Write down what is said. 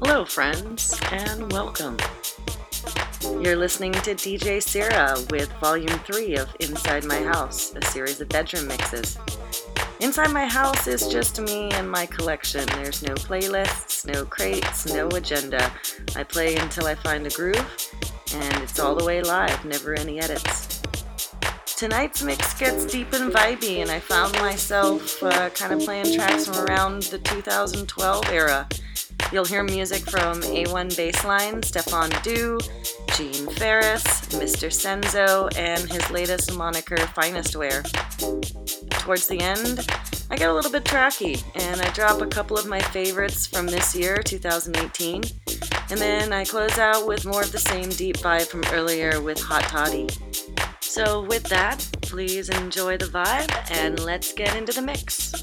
Hello, friends, and welcome. You're listening to DJ Sarah with Volume 3 of Inside My House, a series of bedroom mixes. Inside My House is just me and my collection. There's no playlists, no crates, no agenda. I play until I find a groove, and it's all the way live, never any edits. Tonight's mix gets deep and vibey, and I found myself uh, kind of playing tracks from around the 2012 era. You'll hear music from A1 Bassline, Steffen Deux, Gene Farris, Mr. Cenzo, and his latest moniker, Finest Wear. Towards the end, I get a little bit tracky, and I drop a couple of my favorites from this year, 2018. And then I close out with more of the same deep vibe from earlier with Hot Toddy. So, with that, please enjoy the vibe and let's get into the mix.